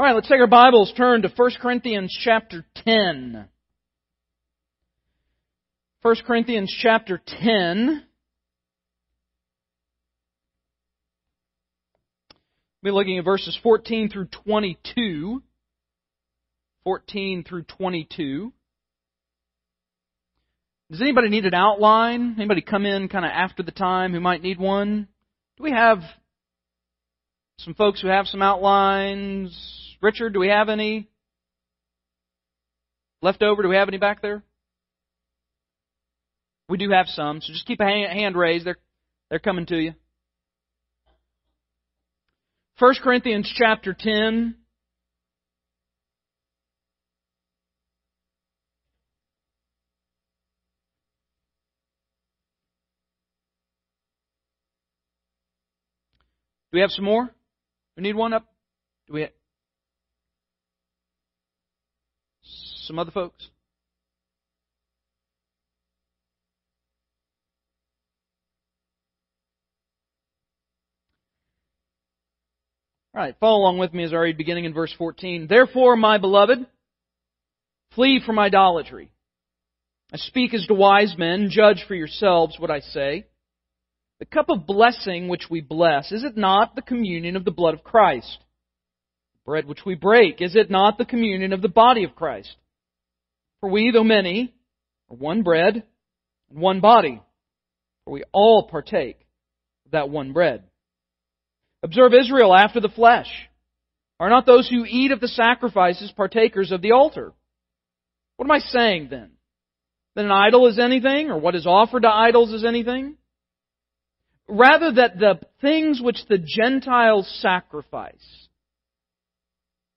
All right, let's take our Bibles, turn to 1 Corinthians chapter 10. 1 Corinthians chapter 10. We'll be looking at verses 14 through 22. 14 through 22. Does anybody need an outline? Anybody come in kind of after the time who might need one? Do we have some folks who have some outlines? Richard, do we have any left over? Do we have any back there? We do have some, so just keep a hand raised. They're, they're coming to you. 1 Corinthians chapter 10. Do we have some more? We need one up? Do we have some other folks? All right, follow along with me as I read beginning in verse 14. Therefore, my beloved, flee from idolatry. I speak as to wise men, judge for yourselves what I say. The cup of blessing which we bless, is it not the communion of the blood of Christ? Bread which we break, is it not the communion of the body of Christ? For we, though many, are one bread and one body, for we all partake of that one bread. Observe Israel after the flesh. Are not those who eat of the sacrifices partakers of the altar? What am I saying then? That an idol is anything, or what is offered to idols is anything? Rather that the things which the Gentiles sacrifice,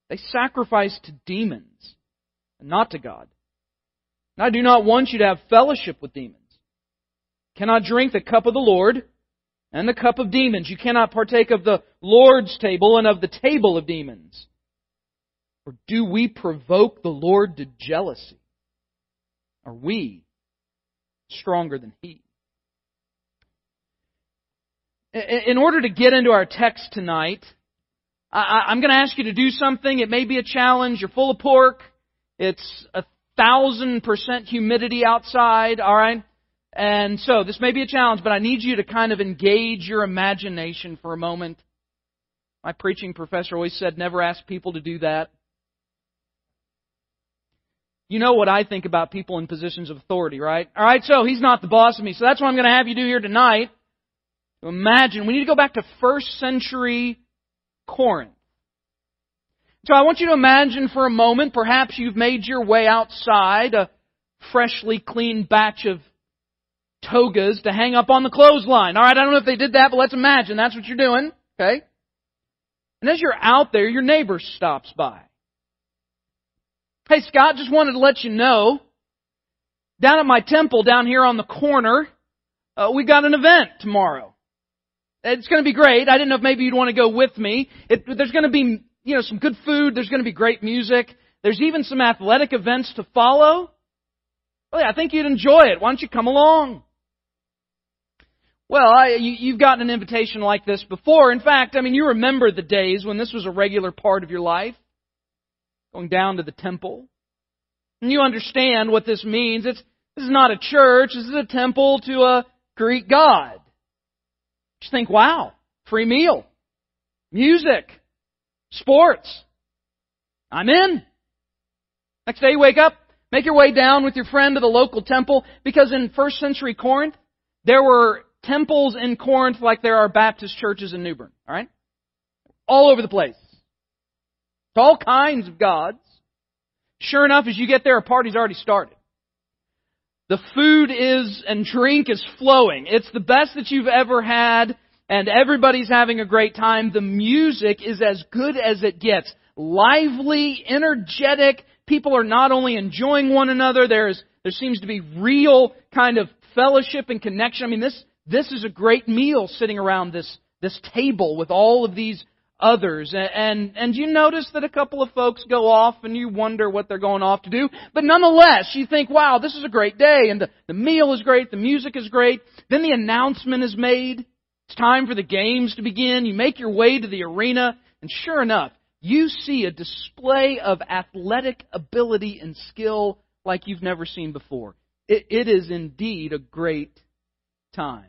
they sacrifice to demons, and not to God. And I do not want you to have fellowship with demons. Cannot drink the cup of the Lord and the cup of demons. You cannot partake of the Lord's table and of the table of demons. Or do we provoke the Lord to jealousy? Are we stronger than He? In order to get into our text tonight, I'm going to ask you to do something. It may be a challenge. You're full of pork. It's a thousand percent humidity outside, alright? And so this may be a challenge, but I need you to kind of engage your imagination for a moment. My preaching professor always said never ask people to do that. You know what I think about people in positions of authority, right? Alright, so he's not the boss of me, so that's what I'm going to have you do here tonight. Imagine, we need to go back to first century Corinth. So I want you to imagine for a moment, perhaps you've made your way outside a freshly cleaned batch of togas to hang up on the clothesline. Alright, I don't know if they did that, but let's imagine that's what you're doing. Okay? And as you're out there, your neighbor stops by. Hey Scott, just wanted to let you know, down at my temple down here on the corner, uh, we got an event tomorrow. It's going to be great. I didn't know if maybe you'd want to go with me. It, there's going to be, you know, some good food. There's going to be great music. There's even some athletic events to follow. Oh, well, I think you'd enjoy it. Why don't you come along? Well, I, you, you've gotten an invitation like this before. In fact, I mean, you remember the days when this was a regular part of your life, going down to the temple. And you understand what this means. It's, this is not a church. This is a temple to a Greek god. Just think, wow, free meal, music, sports. I'm in. Next day you wake up, make your way down with your friend to the local temple, because in first century Corinth, there were temples in Corinth like there are Baptist churches in New Bern. Alright? All over the place. To all kinds of gods. Sure enough, as you get there, a party's already started. The food is and drink is flowing. It's the best that you've ever had and everybody's having a great time. The music is as good as it gets. Lively, energetic. People are not only enjoying one another, there's, there seems to be real kind of fellowship and connection. I mean, this, this is a great meal sitting around this, this table with all of these others. And, and, and you notice that a couple of folks go off and you wonder what they're going off to do. But nonetheless, you think, wow, this is a great day and the, the meal is great, the music is great. Then the announcement is made. It's time for the games to begin. You make your way to the arena and sure enough, you see a display of athletic ability and skill like you've never seen before. it, it is indeed a great time.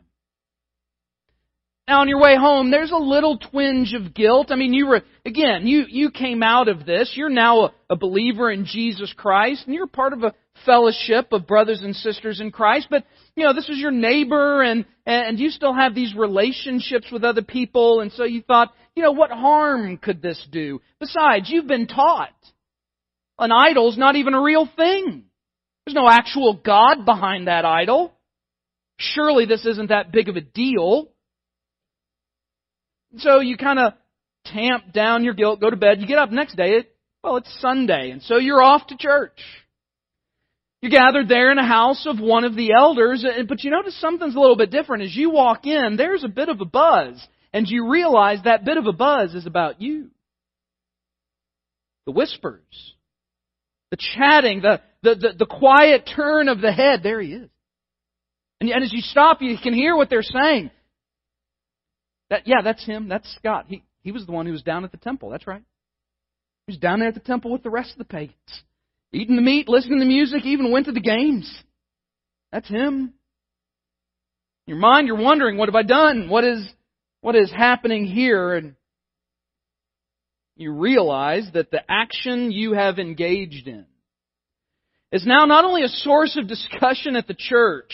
Now on your way home, there's a little twinge of guilt. I mean, you were, again, you, you came out of this. You're now a, a, believer in Jesus Christ, and you're part of a fellowship of brothers and sisters in Christ, but, you know, this is your neighbor, and, and you still have these relationships with other people, and so you thought, you know, what harm could this do? Besides, you've been taught an idol's not even a real thing. There's no actual God behind that idol. Surely this isn't that big of a deal. So you kind of tamp down your guilt, go to bed. You get up next day, well, it's Sunday, and so you're off to church. You're gathered there in a house of one of the elders, uh, but you notice something's a little bit different. As you walk in, there's a bit of a buzz, and you realize that bit of a buzz is about you. The whispers, the chatting, the, the, the, the quiet turn of the head, there he is. And, and as you stop, you can hear what they're saying. That, yeah, that's him. That's Scott. He, he was the one who was down at the temple. That's right. He was down there at the temple with the rest of the pagans. Eating the meat, listening to the music, even went to the games. That's him. In your mind, you're wondering, what have I done? What is, what is happening here? And you realize that the action you have engaged in is now not only a source of discussion at the church,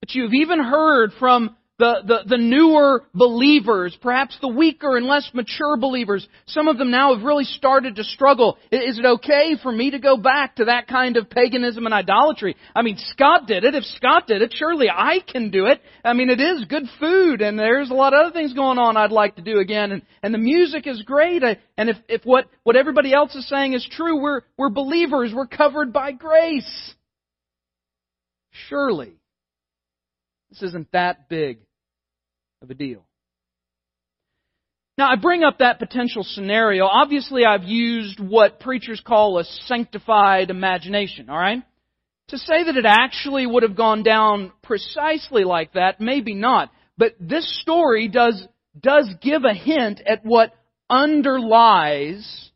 but you've even heard from the, the, the newer believers, perhaps the weaker and less mature believers, some of them now have really started to struggle. Is it okay for me to go back to that kind of paganism and idolatry? I mean, Scott did it. If Scott did it, surely I can do it. I mean, it is good food and there's a lot of other things going on I'd like to do again. And, and the music is great. And if, if what, what everybody else is saying is true, we're, we're believers. We're covered by grace. Surely this isn't that big of a deal. Now, I bring up that potential scenario. Obviously, I've used what preachers call a sanctified imagination, alright? To say that it actually would have gone down precisely like that, maybe not. But this story does, does give a hint at what underlies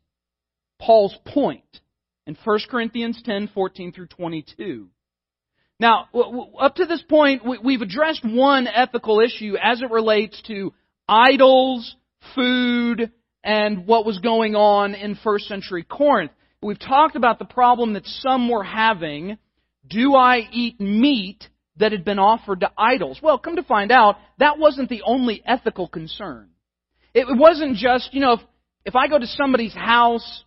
Paul's point in 1 Corinthians 10, 14 through 22. Now, up to this point, we've addressed one ethical issue as it relates to idols, food, and what was going on in first century Corinth. We've talked about the problem that some were having. Do I eat meat that had been offered to idols? Well, come to find out, that wasn't the only ethical concern. It wasn't just, you know, if, if I go to somebody's house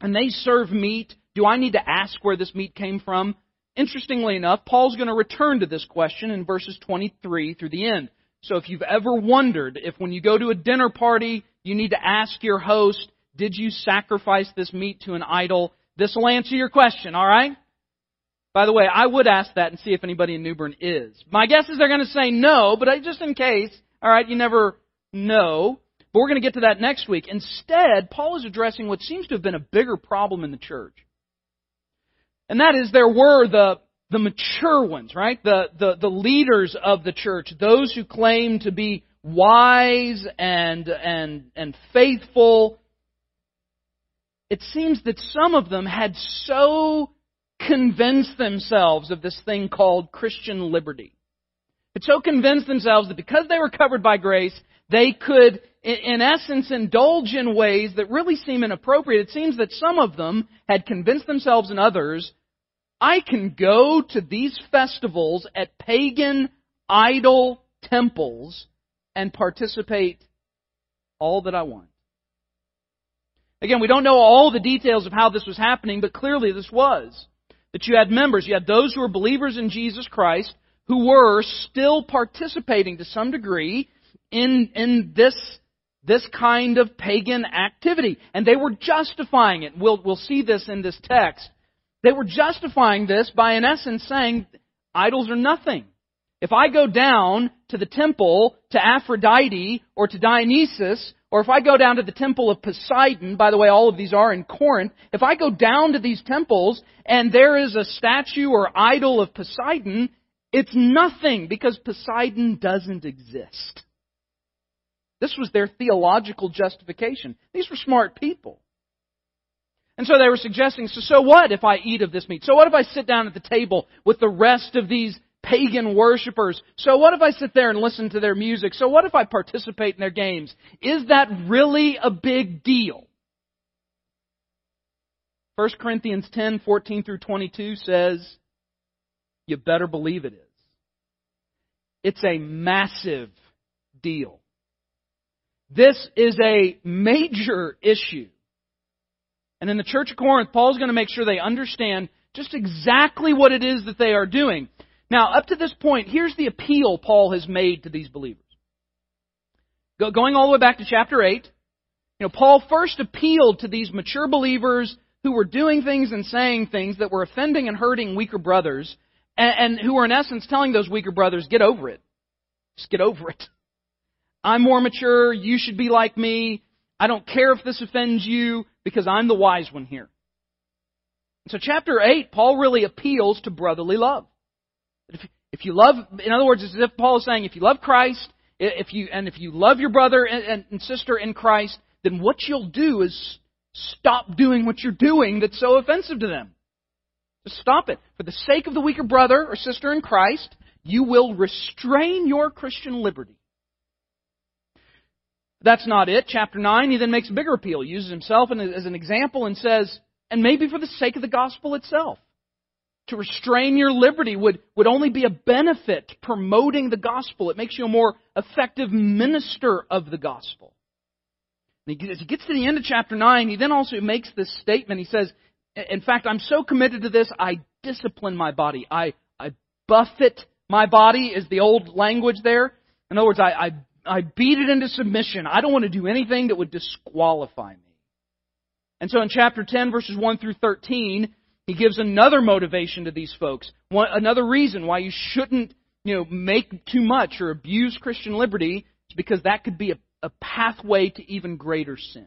and they serve meat, do I need to ask where this meat came from? Interestingly enough, Paul's going to return to this question in verses 23 through the end. So if you've ever wondered if when you go to a dinner party, you need to ask your host, did you sacrifice this meat to an idol? This will answer your question, alright? By the way, I would ask that and see if anybody in New Bern is. My guess is they're going to say no, but just in case, alright, you never know. But we're going to get to that next week. Instead, Paul is addressing what seems to have been a bigger problem in the church. And that is there were the, the mature ones, right? The, the, the leaders of the church, those who claim to be wise and, and, and faithful. It seems that some of them had so convinced themselves of this thing called Christian liberty. Had so convinced themselves that because they were covered by grace, they could, in essence, indulge in ways that really seem inappropriate. It seems that some of them had convinced themselves and others, I can go to these festivals at pagan idol temples and participate all that I want. Again, we don't know all the details of how this was happening, but clearly this was. That you had members, you had those who were believers in Jesus Christ, who were still participating to some degree in, in this, this kind of pagan activity. And they were justifying it. We'll, we'll see this in this text. They were justifying this by, in essence, saying idols are nothing. If I go down to the temple to Aphrodite or to Dionysus, or if I go down to the temple of Poseidon, by the way, all of these are in Corinth, if I go down to these temples and there is a statue or idol of Poseidon, it's nothing because Poseidon doesn't exist. This was their theological justification. These were smart people. And so they were suggesting, so, so what if I eat of this meat? So what if I sit down at the table with the rest of these pagan worshippers? So what if I sit there and listen to their music? So what if I participate in their games? Is that really a big deal? 1 Corinthians 10, 14 through 22 says, you better believe it is. It's a massive deal. This is a major issue. And in the church of Corinth, Paul's going to make sure they understand just exactly what it is that they are doing. Now, up to this point, here's the appeal Paul has made to these believers. Going all the way back to chapter 8, you know, Paul first appealed to these mature believers who were doing things and saying things that were offending and hurting weaker brothers, and, and who were in essence telling those weaker brothers, get over it. Just get over it. I'm more mature, you should be like me, I don't care if this offends you because I'm the wise one here. So chapter 8, Paul really appeals to brotherly love. If, if you love, in other words, it's as if Paul is saying, if you love Christ, if you, and if you love your brother and, and sister in Christ, then what you'll do is stop doing what you're doing that's so offensive to them. Just stop it. For the sake of the weaker brother or sister in Christ, you will restrain your Christian liberty. That's not it. Chapter 9, he then makes a bigger appeal. He uses himself as an example and says, and maybe for the sake of the gospel itself. To restrain your liberty would, would only be a benefit promoting the gospel. It makes you a more effective minister of the gospel. And he, as he gets to the end of chapter 9, he then also makes this statement. He says, in fact, I'm so committed to this, I discipline my body. I, I buffet my body is the old language there. In other words, I, I I beat it into submission. I don't want to do anything that would disqualify me. And so in chapter 10, verses 1 through 13, he gives another motivation to these folks. One, another reason why you shouldn't, you know, make too much or abuse Christian liberty is because that could be a, a pathway to even greater sin.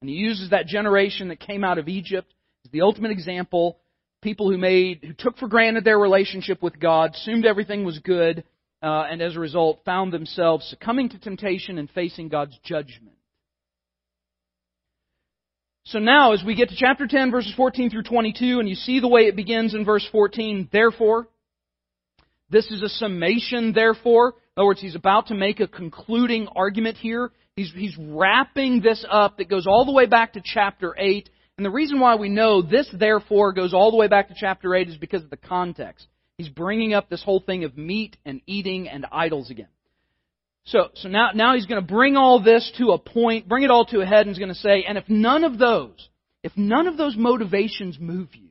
And he uses that generation that came out of Egypt as the ultimate example. People who made, who took for granted their relationship with God, assumed everything was good, uh, and as a result found themselves succumbing to temptation and facing God's judgment. So now, as we get to chapter 10, verses 14 through 22, and you see the way it begins in verse 14, therefore, this is a summation, therefore. In other words, he's about to make a concluding argument here. He's, he's wrapping this up that goes all the way back to chapter 8. And the reason why we know this, therefore, goes all the way back to chapter 8 is because of the context. He's bringing up this whole thing of meat and eating and idols again. So, so now, now he's going to bring all this to a point, bring it all to a head, and he's going to say, and if none of those, if none of those motivations move you,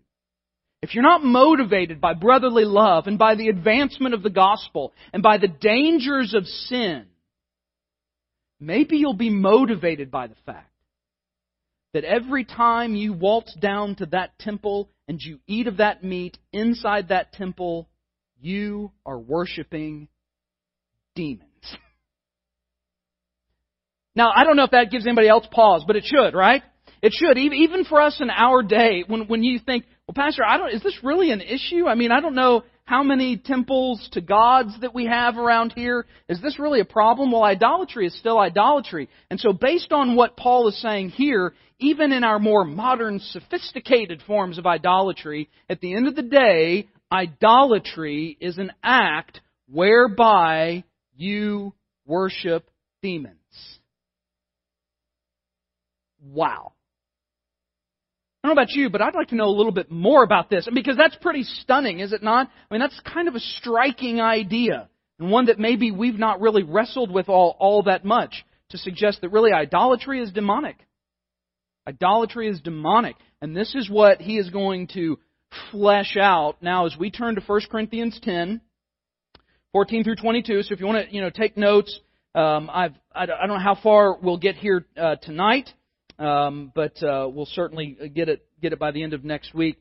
if you're not motivated by brotherly love and by the advancement of the gospel and by the dangers of sin, maybe you'll be motivated by the fact that every time you waltz down to that temple and you eat of that meat inside that temple, you are worshiping demons. Now, I don't know if that gives anybody else pause, but it should, right? It should. Even for us in our day, when, when you think, well, Pastor, I don't, is this really an issue? I mean, I don't know how many temples to gods that we have around here. Is this really a problem? Well, idolatry is still idolatry. And so based on what Paul is saying here, even in our more modern, sophisticated forms of idolatry, at the end of the day, idolatry is an act whereby you worship demons. Wow. I don't know about you, but I'd like to know a little bit more about this. Because that's pretty stunning, is it not? I mean, that's kind of a striking idea. And one that maybe we've not really wrestled with all, all that much to suggest that really idolatry is demonic. Idolatry is demonic. And this is what he is going to flesh out now as we turn to 1 Corinthians 10, 14 through 22. So if you want to, you know, take notes, um, I've, I don't know how far we'll get here uh, tonight, um, but uh, we'll certainly get it get it by the end of next week.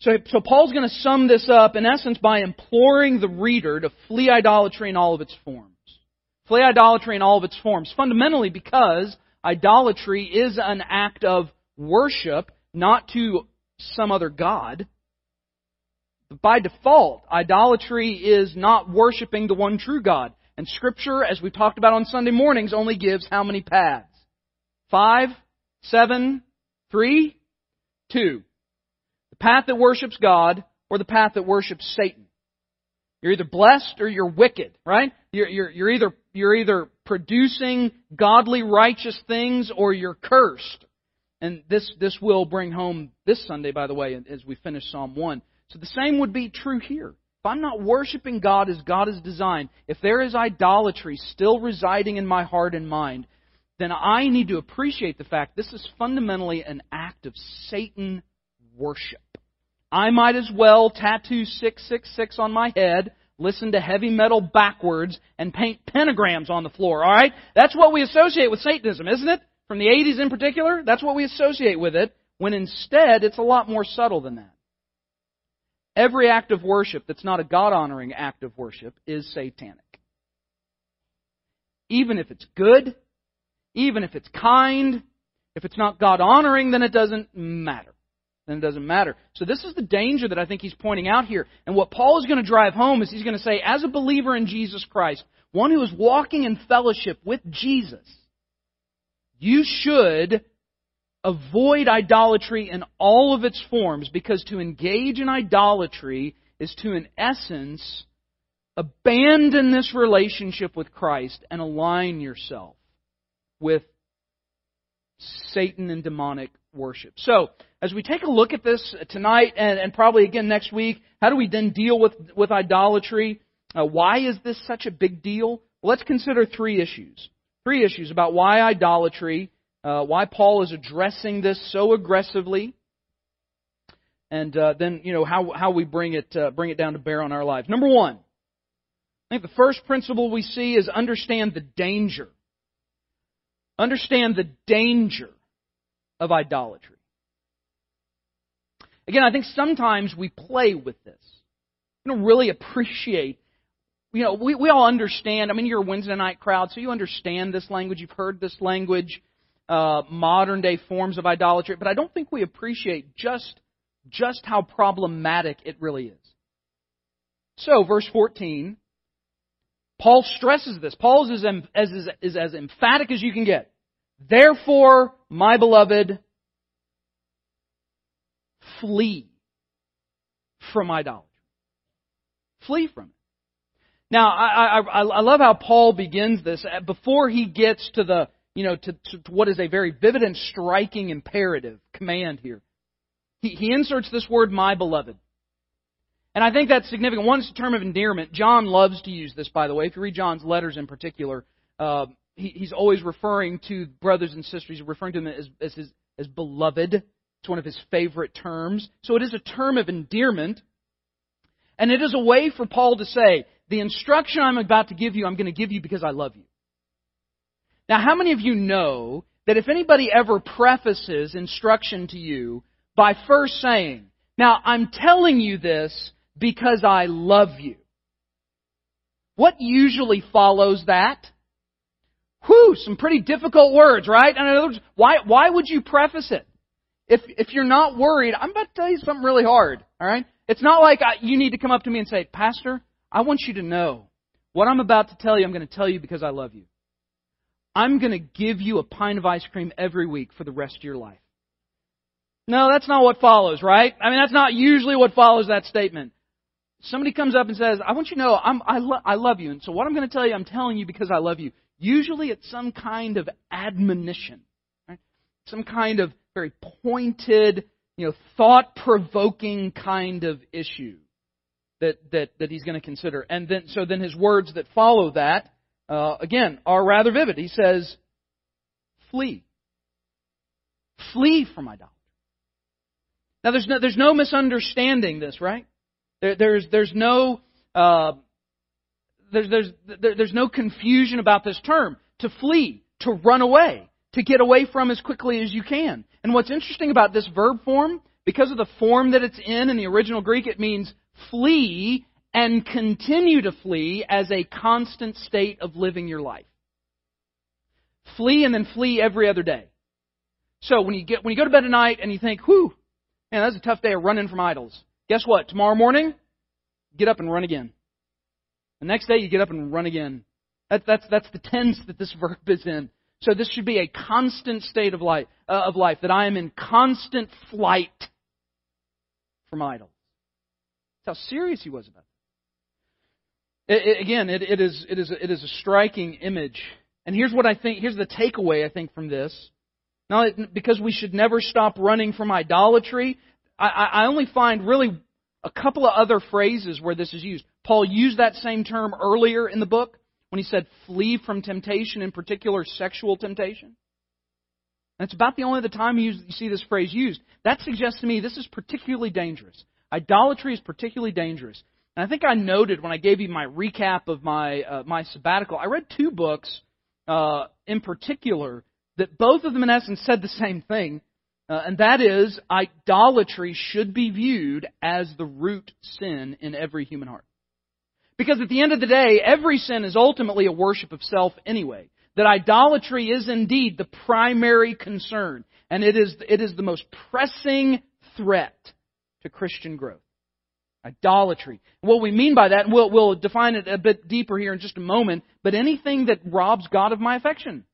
So, so Paul's going to sum this up in essence by imploring the reader to flee idolatry in all of its forms. Flee idolatry in all of its forms, fundamentally because idolatry is an act of worship, not to some other God. By default, idolatry is not worshiping the one true God. And Scripture, as we've talked about on Sunday mornings, only gives how many paths? Five, seven, three, two. The path that worships God or the path that worships Satan. You're either blessed or you're wicked, right? You're, you're, you're either, you're either producing godly righteous things or you're cursed. And this, this will bring home this Sunday, by the way, as we finish Psalm 1. So the same would be true here. If I'm not worshiping God as God has designed, if there is idolatry still residing in my heart and mind, then I need to appreciate the fact this is fundamentally an act of Satan worship. I might as well tattoo 666 on my head, listen to heavy metal backwards, and paint pentagrams on the floor, alright? That's what we associate with Satanism, isn't it? From the 80s in particular, that's what we associate with it, when instead it's a lot more subtle than that. Every act of worship that's not a God honoring act of worship is satanic. Even if it's good, even if it's kind, if it's not God honoring, then it doesn't matter. Then it doesn't matter. So this is the danger that I think he's pointing out here. And what Paul is going to drive home is he's going to say, as a believer in Jesus Christ, one who is walking in fellowship with Jesus, you should avoid idolatry in all of its forms because to engage in idolatry is to, in essence, abandon this relationship with Christ and align yourself with Satan and demonic worship. So, as we take a look at this tonight and, and probably again next week, how do we then deal with, with idolatry? Uh, why is this such a big deal? Well, let's consider three issues. Three issues about why idolatry uh, why Paul is addressing this so aggressively, and uh, then you know how how we bring it uh, bring it down to bear on our lives. Number one, I think the first principle we see is understand the danger. Understand the danger of idolatry. Again, I think sometimes we play with this. We don't really appreciate you know, we, we all understand. I mean, you're a Wednesday night crowd, so you understand this language. You've heard this language uh, modern day forms of idolatry, but I don't think we appreciate just, just how problematic it really is. So, verse 14, Paul stresses this. Paul is as, is, is as emphatic as you can get. Therefore, my beloved, flee from idolatry. Flee from it. Now, I, I, I love how Paul begins this. Before he gets to the you know, to, to, what is a very vivid and striking imperative command here. He, he inserts this word, my beloved. And I think that's significant. One, it's a term of endearment. John loves to use this, by the way. If you read John's letters in particular, uh, he, he's always referring to brothers and sisters, he's referring to them as, as, his, as beloved. It's one of his favorite terms. So it is a term of endearment. And it is a way for Paul to say, the instruction I'm about to give you, I'm going to give you because I love you. Now, how many of you know that if anybody ever prefaces instruction to you by first saying, Now, I'm telling you this because I love you? What usually follows that? Whew, some pretty difficult words, right? And in other words, why, why would you preface it? If, if you're not worried, I'm about to tell you something really hard, alright? It's not like I, you need to come up to me and say, Pastor, I want you to know what I'm about to tell you, I'm going to tell you because I love you. I'm going to give you a pint of ice cream every week for the rest of your life. No, that's not what follows, right? I mean, that's not usually what follows that statement. Somebody comes up and says, I want you to know I'm, I, lo- I love you. And so what I'm going to tell you, I'm telling you because I love you. Usually it's some kind of admonition, right? Some kind of very pointed, you know, thought-provoking kind of issue that, that, that he's going to consider. And then, so then his words that follow that uh, again, are rather vivid. He says, flee. Flee from idolatry. Now, there's no, there's no misunderstanding this, right? There, there's, there's no, uh, there's, there's, there's no confusion about this term. To flee, to run away, to get away from as quickly as you can. And what's interesting about this verb form, because of the form that it's in in the original Greek, it means flee and continue to flee as a constant state of living your life. Flee and then flee every other day. So when you get when you go to bed at night and you think, "Whew, man, that's a tough day of running from idols." Guess what? Tomorrow morning, get up and run again. The next day, you get up and run again. That, that's, that's the tense that this verb is in. So this should be a constant state of life, uh, of life that I am in constant flight from idols. That's how serious he was about it. it, it again, it, it, is, it, is, it is a striking image. And here's what I think, here's the takeaway I think from this. Now, because we should never stop running from idolatry, I, I only find really a couple of other phrases where this is used. Paul used that same term earlier in the book when he said flee from temptation, in particular sexual temptation. And it's about the only other time you see this phrase used. That suggests to me this is particularly dangerous. Idolatry is particularly dangerous. And I think I noted when I gave you my recap of my uh, my sabbatical, I read two books uh, in particular that both of them in essence said the same thing, uh, and that is idolatry should be viewed as the root sin in every human heart. Because at the end of the day, every sin is ultimately a worship of self anyway. That idolatry is indeed the primary concern, and it is, it is the most pressing threat to Christian growth. Idolatry. What we mean by that, we'll, we'll define it a bit deeper here in just a moment, but anything that robs God of my affection.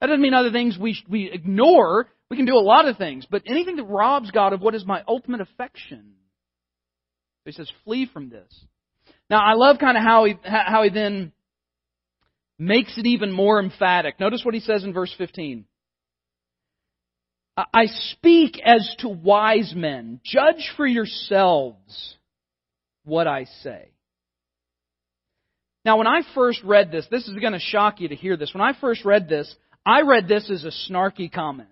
That doesn't mean other things we, we ignore. We can do a lot of things, but anything that robs God of what is my ultimate affection. he says, flee from this. Now, I love kind of how he, how he then makes it even more emphatic. Notice what he says in verse 15. I speak as to wise men. Judge for yourselves what I say. Now, when I first read this, this is going to shock you to hear this. When I first read this, I read this as a snarky comment.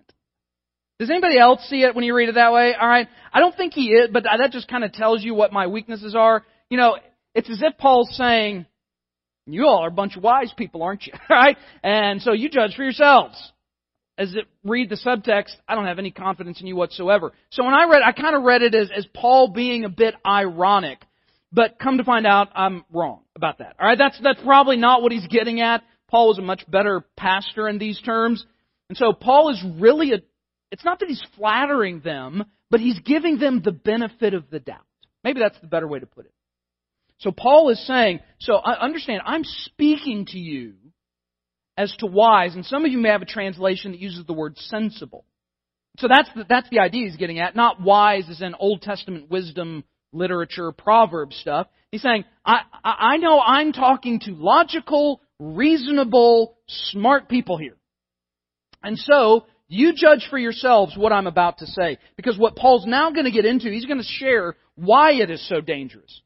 Does anybody else see it when you read it that way? All right. I don't think he is, but that just kind of tells you what my weaknesses are. You know, it's as if Paul's saying, you all are a bunch of wise people, aren't you? right? And so you judge for yourselves. As it read the subtext, I don't have any confidence in you whatsoever. So when I read, I kind of read it as, as Paul being a bit ironic. But come to find out, I'm wrong about that. Alright, that's, that's probably not what he's getting at. Paul was a much better pastor in these terms. And so Paul is really a, it's not that he's flattering them, but he's giving them the benefit of the doubt. Maybe that's the better way to put it. So Paul is saying, so understand, I'm speaking to you as to wise, and some of you may have a translation that uses the word sensible. So that's the, that's the idea he's getting at, not wise as in Old Testament wisdom, literature, proverb stuff. He's saying, I, I know I'm talking to logical, reasonable, smart people here. And so, you judge for yourselves what I'm about to say. Because what Paul's now going to get into, he's going to share why it is so dangerous.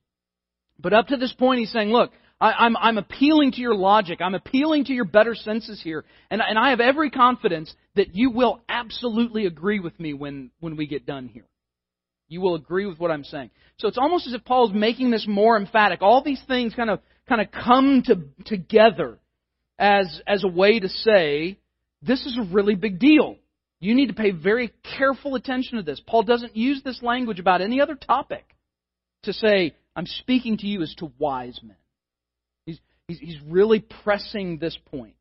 But up to this point, he's saying, look, I, am I'm, I'm appealing to your logic. I'm appealing to your better senses here. And, and I have every confidence that you will absolutely agree with me when, when we get done here. You will agree with what I'm saying. So it's almost as if Paul's making this more emphatic. All these things kind of kind of come to, together as, as a way to say, this is a really big deal. You need to pay very careful attention to this. Paul doesn't use this language about any other topic to say, I'm speaking to you as to wise men. He's, he's, really pressing this point.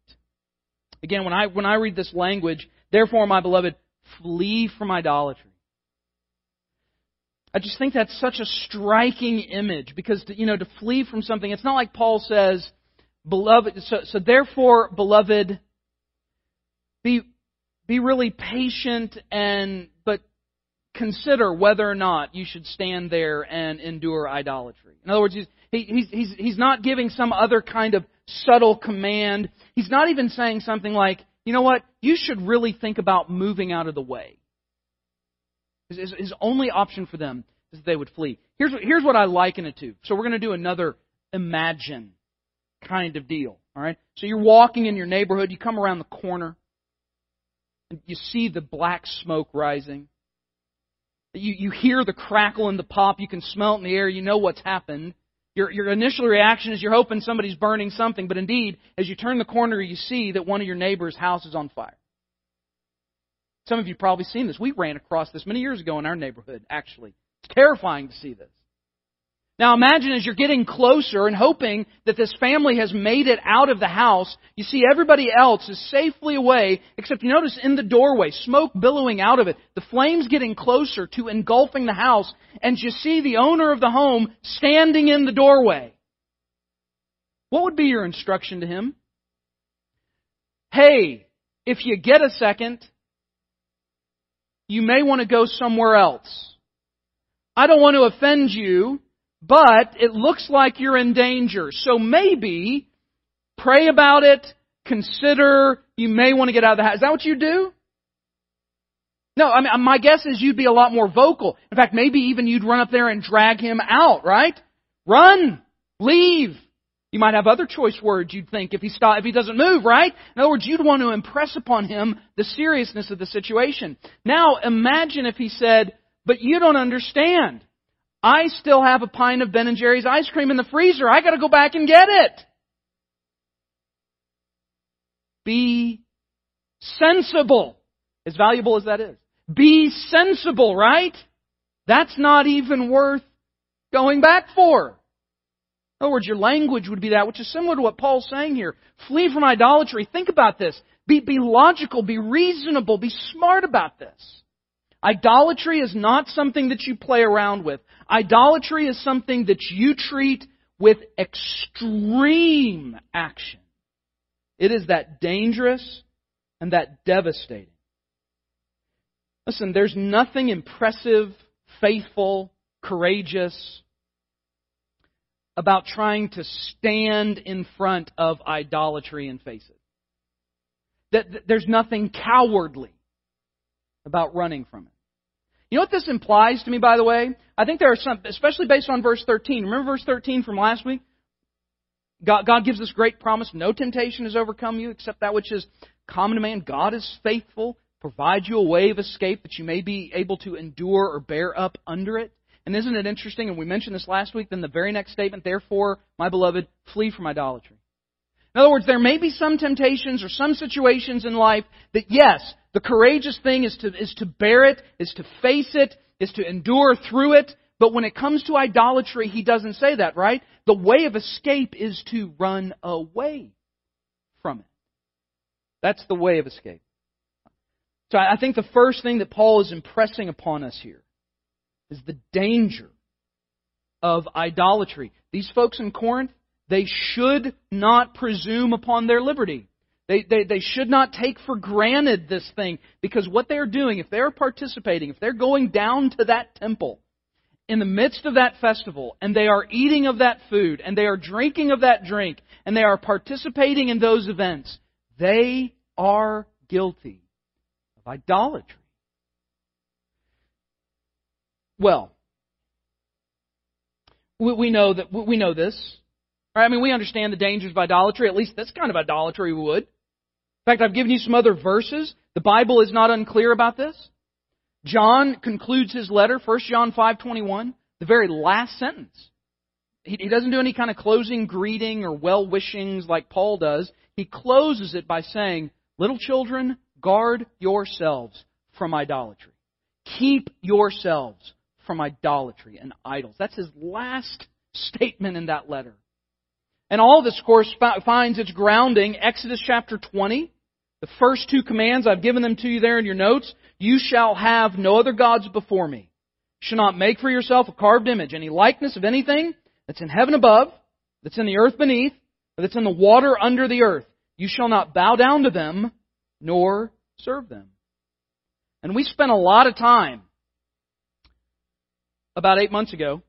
Again, when I, when I read this language, therefore, my beloved, flee from idolatry. I just think that's such a striking image because, to, you know, to flee from something, it's not like Paul says, beloved, so, so therefore, beloved, be, be really patient and, but consider whether or not you should stand there and endure idolatry. In other words, he's, he, he's, he's not giving some other kind of subtle command. He's not even saying something like, you know what, you should really think about moving out of the way. His, his only option for them is that they would flee. Here's, here's what I liken it to. So we're going to do another imagine kind of deal. All right. So you're walking in your neighborhood. You come around the corner. And you see the black smoke rising. You, you hear the crackle and the pop. You can smell it in the air. You know what's happened. Your, your initial reaction is you're hoping somebody's burning something, but indeed, as you turn the corner, you see that one of your neighbor's house is on fire. Some of you probably seen this. We ran across this many years ago in our neighborhood, actually. It's terrifying to see this. Now imagine as you're getting closer and hoping that this family has made it out of the house, you see everybody else is safely away, except you notice in the doorway, smoke billowing out of it, the flames getting closer to engulfing the house, and you see the owner of the home standing in the doorway. what would be your instruction to him? Hey, if you get a second, you may want to go somewhere else. I don't want to offend you, but it looks like you're in danger. So maybe pray about it, consider you may want to get out of the house. Is that what you do? No, I mean, my guess is you'd be a lot more vocal. In fact, maybe even you'd run up there and drag him out, right? Run! Leave! You might have other choice words you'd think if he stop, if he doesn't move, right? In other words, you'd want to impress upon him the seriousness of the situation. Now, imagine if he said, but you don't understand. I still have a pint of Ben and Jerry's ice cream in the freezer. I gotta go back and get it. Be sensible. As valuable as that is. Be sensible, right? That's not even worth going back for. In other words, your language would be that, which is similar to what Paul's saying here. Flee from idolatry. Think about this. Be, be logical, be reasonable, be smart about this. Idolatry is not something that you play around with. Idolatry is something that you treat with extreme action. It is that dangerous and that devastating. Listen, there's nothing impressive, faithful, courageous about trying to stand in front of idolatry and face it. That there's nothing cowardly about running from it. You know what this implies to me, by the way? I think there are some, especially based on verse 13. Remember verse 13 from last week? God, God gives this great promise no temptation has overcome you except that which is common to man. God is faithful provide you a way of escape that you may be able to endure or bear up under it. And isn't it interesting? And we mentioned this last week. Then the very next statement, therefore, my beloved, flee from idolatry. In other words, there may be some temptations or some situations in life that yes, the courageous thing is to, is to bear it, is to face it, is to endure through it. But when it comes to idolatry, he doesn't say that, right? The way of escape is to run away from it. That's the way of escape. So I think the first thing that Paul is impressing upon us here is the danger of idolatry. These folks in Corinth, they should not presume upon their liberty. They, they, they should not take for granted this thing because what they're doing, if they're participating, if they're going down to that temple in the midst of that festival and they are eating of that food and they are drinking of that drink and they are participating in those events, they are guilty of idolatry. Well, we know that we know this. Right? I mean, we understand the dangers of idolatry. At least this kind of idolatry we would. In fact, I've given you some other verses. The Bible is not unclear about this. John concludes his letter, 1 John 5:21, the very last sentence. He, he doesn't do any kind of closing greeting or well wishings like Paul does. He closes it by saying, "Little children, Guard yourselves from idolatry. Keep yourselves from idolatry and idols. That's his last statement in that letter. And all this, course, finds its grounding Exodus chapter 20. The first two commands, I've given them to you there in your notes. You shall have no other gods before me. You shall not make for yourself a carved image, any likeness of anything that's in heaven above, that's in the earth beneath, or that's in the water under the earth. You shall not bow down to them, nor serve them. And we spent a lot of time about eight months ago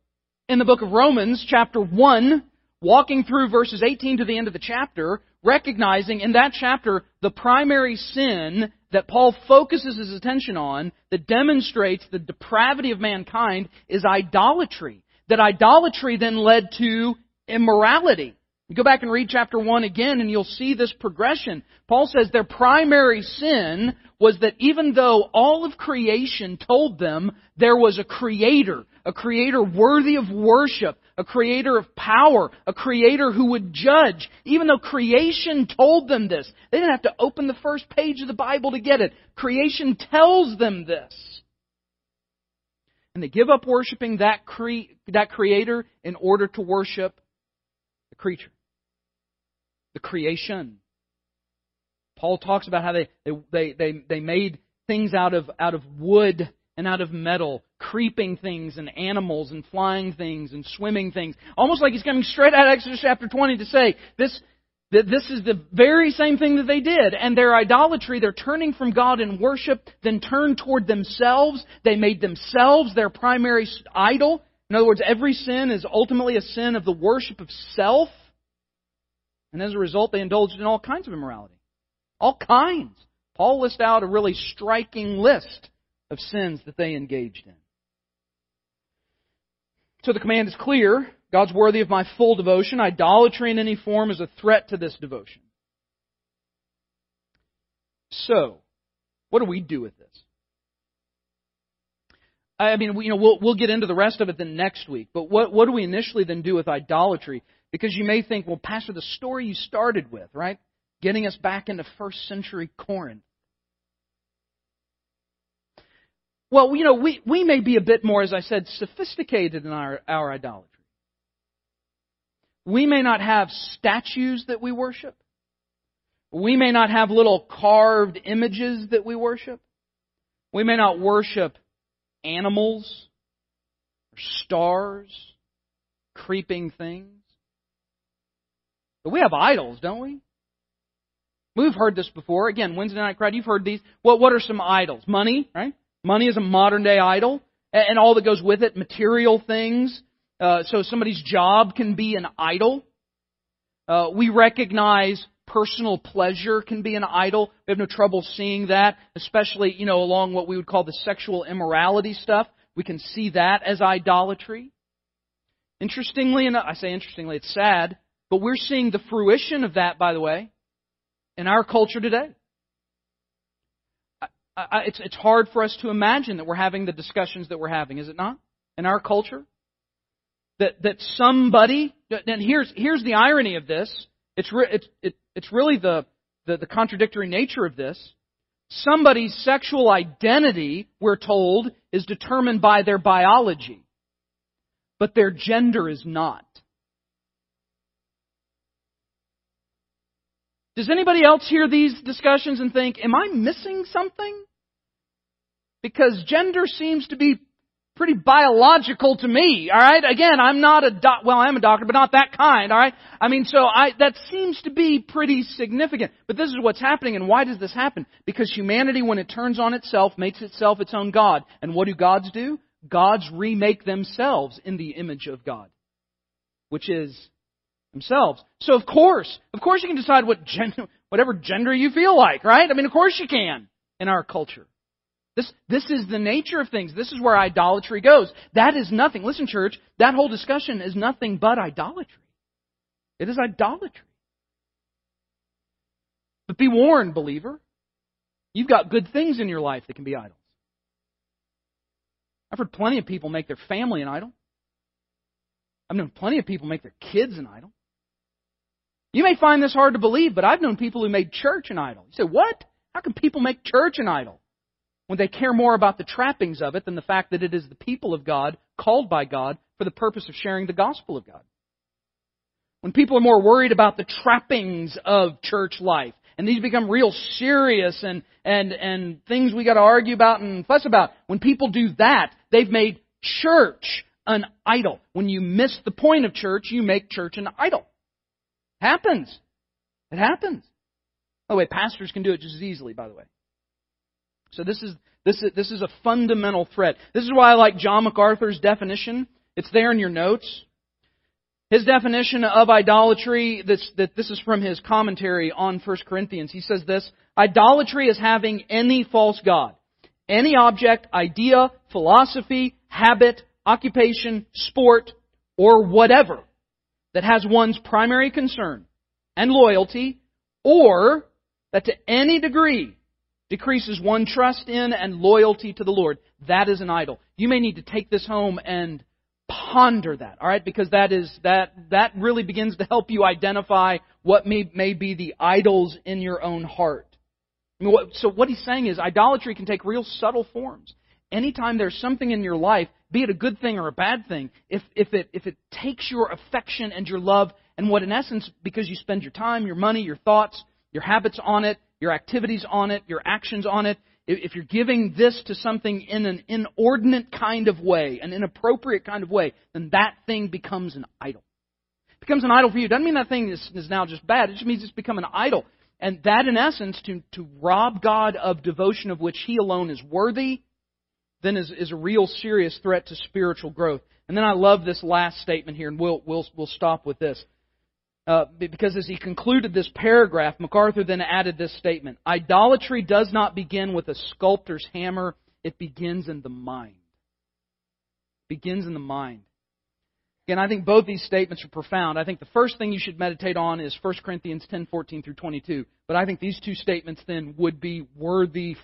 in the book of Romans, chapter 1, walking through verses 18 to the end of the chapter, recognizing in that chapter the primary sin that Paul focuses his attention on that demonstrates the depravity of mankind is idolatry. That idolatry then led to immorality. You go back and read chapter 1 again and you'll see this progression. Paul says their primary sin was that even though all of creation told them there was a creator, a creator worthy of worship, a creator of power, a creator who would judge, even though creation told them this, they didn't have to open the first page of the Bible to get it. Creation tells them this. And they give up worshiping that, cre- that creator in order to worship the creature the creation. Paul talks about how they, they, they, they made things out of, out of wood and out of metal, creeping things and animals and flying things and swimming things. Almost like he's coming straight out of Exodus chapter 20 to say, this, that this is the very same thing that they did. And their idolatry, they're turning from God in worship, then turn toward themselves. They made themselves their primary idol. In other words, every sin is ultimately a sin of the worship of self. And as a result, they indulged in all kinds of immorality. All kinds. Paul lists out a really striking list of sins that they engaged in. So the command is clear. God's worthy of my full devotion. Idolatry in any form is a threat to this devotion. So, what do we do with this? I mean, you know, we'll, we'll get into the rest of it then next week. But what, what do we initially then do with idolatry? Because you may think, well, Pastor, the story you started with, right? Getting us back into first century Corinth. Well, you know, we, we may be a bit more, as I said, sophisticated in our, our idolatry. We may not have statues that we worship. We may not have little carved images that we worship. We may not worship animals or stars, creeping things. But we have idols, don't we? We've heard this before. Again, Wednesday night crowd, you've heard these. What, what are some idols? Money, right? Money is a modern day idol, and all that goes with it, material things. Uh, so somebody's job can be an idol. Uh, we recognize personal pleasure can be an idol. We have no trouble seeing that, especially, you know, along what we would call the sexual immorality stuff. We can see that as idolatry. Interestingly enough, I say interestingly, it's sad, but we're seeing the fruition of that, by the way, in our culture today. I, it's, it's hard for us to imagine that we're having the discussions that we're having, is it not? In our culture? That, that somebody, and here's, here's the irony of this. It's, re, it's, it, it's really the, the, the contradictory nature of this. Somebody's sexual identity, we're told, is determined by their biology. But their gender is not. Does anybody else hear these discussions and think, am I missing something? Because gender seems to be pretty biological to me, alright? Again, I'm not a doc, well, I am a doctor, but not that kind, alright? I mean, so I, that seems to be pretty significant. But this is what's happening, and why does this happen? Because humanity, when it turns on itself, makes itself its own God. And what do gods do? Gods remake themselves in the image of God. Which is themselves. So of course, of course you can decide what gender, whatever gender you feel like, right? I mean, of course you can in our culture. This, this is the nature of things. This is where idolatry goes. That is nothing. Listen, church, that whole discussion is nothing but idolatry. It is idolatry. But be warned, believer. You've got good things in your life that can be idols. I've heard plenty of people make their family an idol. I've known plenty of people make their kids an idol. You may find this hard to believe, but I've known people who made church an idol. You say, what? How can people make church an idol? When they care more about the trappings of it than the fact that it is the people of God, called by God, for the purpose of sharing the gospel of God. When people are more worried about the trappings of church life, and these become real serious and, and, and things we gotta argue about and fuss about, when people do that, they've made church an idol. When you miss the point of church, you make church an idol. Happens. It happens. By the way, pastors can do it just as easily, by the way. So this is, this is, this is a fundamental threat. This is why I like John MacArthur's definition. It's there in your notes. His definition of idolatry, this, that this is from his commentary on 1 Corinthians. He says this, idolatry is having any false god, any object, idea, philosophy, habit, occupation, sport, or whatever that has one's primary concern and loyalty, or that to any degree decreases one trust in and loyalty to the Lord. That is an idol. You may need to take this home and ponder that, alright? Because that is, that, that really begins to help you identify what may, may be the idols in your own heart. I mean, what, so what he's saying is idolatry can take real subtle forms. Anytime there's something in your life, be it a good thing or a bad thing, if, if it, if it takes your affection and your love and what in essence, because you spend your time, your money, your thoughts, your habits on it, your activities on it, your actions on it, if you're giving this to something in an inordinate kind of way, an inappropriate kind of way, then that thing becomes an idol. It becomes an idol for you. Doesn't mean that thing is, is now just bad. It just means it's become an idol. And that, in essence, to, to rob God of devotion of which He alone is worthy, then is, is a real serious threat to spiritual growth. And then I love this last statement here, and we'll, we'll, we'll stop with this. Uh, because as he concluded this paragraph, MacArthur then added this statement Idolatry does not begin with a sculptor's hammer, it begins in the mind. It begins in the mind. Again, I think both these statements are profound. I think the first thing you should meditate on is 1 Corinthians 10:14 through 22. But I think these two statements then would be worthy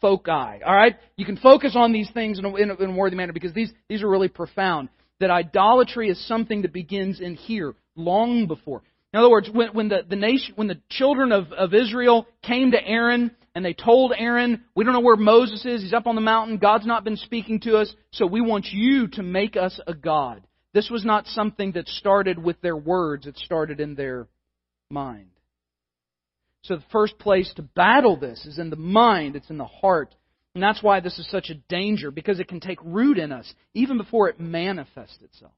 foci. All right, you can focus on these things in a, in a, in a worthy manner because these these are really profound. That idolatry is something that begins in here, long before. In other words, when, when the, the nation, when the children of, of Israel came to Aaron and they told Aaron, we don't know where Moses is, he's up on the mountain, God's not been speaking to us, so we want you to make us a God. This was not something that started with their words, it started in their mind. So the first place to battle this is in the mind, it's in the heart. And that's why this is such a danger, because it can take root in us, even before it manifests itself.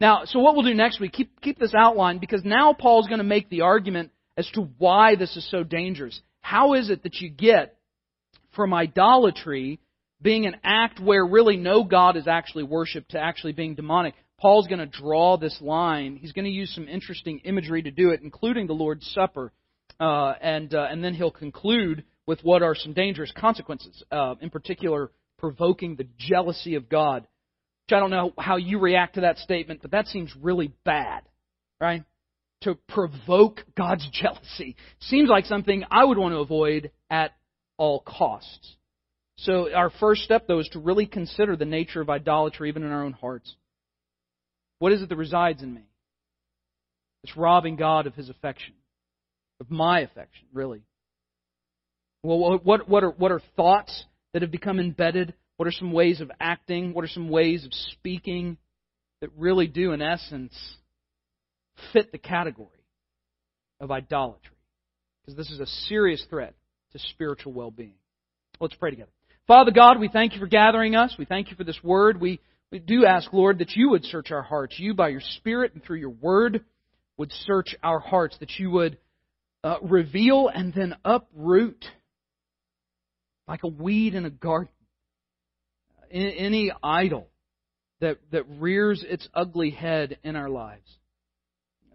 Now, so what we'll do next week, keep, keep this outline, because now Paul's going to make the argument as to why this is so dangerous. How is it that you get from idolatry being an act where really no God is actually worshipped to actually being demonic? Paul's going to draw this line. He's going to use some interesting imagery to do it, including the Lord's Supper. Uh, and, uh, and then he'll conclude with what are some dangerous consequences, uh, in particular, provoking the jealousy of God. Which I don't know how you react to that statement, but that seems really bad, right? To provoke God's jealousy. Seems like something I would want to avoid at all costs. So, our first step, though, is to really consider the nature of idolatry, even in our own hearts. What is it that resides in me? It's robbing God of his affection of my affection, really. Well, what, what, are, what are thoughts that have become embedded? What are some ways of acting? What are some ways of speaking that really do, in essence, fit the category of idolatry? Because this is a serious threat to spiritual well being. Let's pray together. Father God, we thank you for gathering us. We thank you for this word. We, we do ask, Lord, that you would search our hearts. You, by your Spirit and through your word, would search our hearts, that you would uh, reveal and then uproot like a weed in a garden. Any idol that, that rears its ugly head in our lives.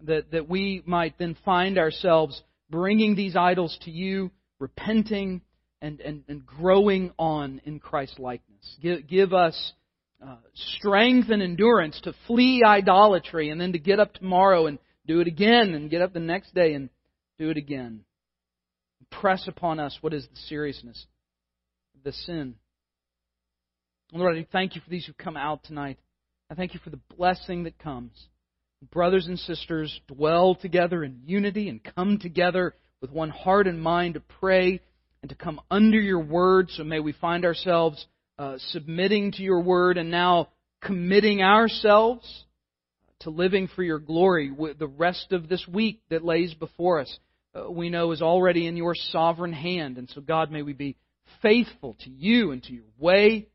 That, that we might then find ourselves bringing these idols to you, repenting, and, and, and growing on in Christ likeness. Give, give us uh, strength and endurance to flee idolatry and then to get up tomorrow and do it again and get up the next day and do it again. Press upon us what is the seriousness of the sin. Lord, I thank you for these who come out tonight. I thank you for the blessing that comes. Brothers and sisters dwell together in unity and come together with one heart and mind to pray and to come under your word. So may we find ourselves uh, submitting to your word and now committing ourselves to living for your glory with the rest of this week that lays before us. Uh, we know is already in your sovereign hand. And so, God, may we be faithful to you and to your way,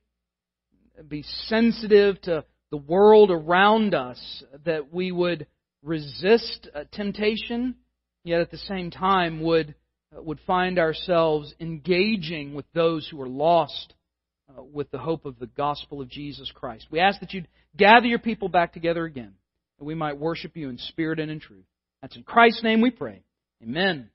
be sensitive to the world around us, that we would resist uh, temptation, yet at the same time would, uh, would find ourselves engaging with those who are lost with the hope of the gospel of Jesus Christ. We ask that you'd gather your people back together again, that we might worship you in spirit and in truth. That's in Christ's name we pray. Amen.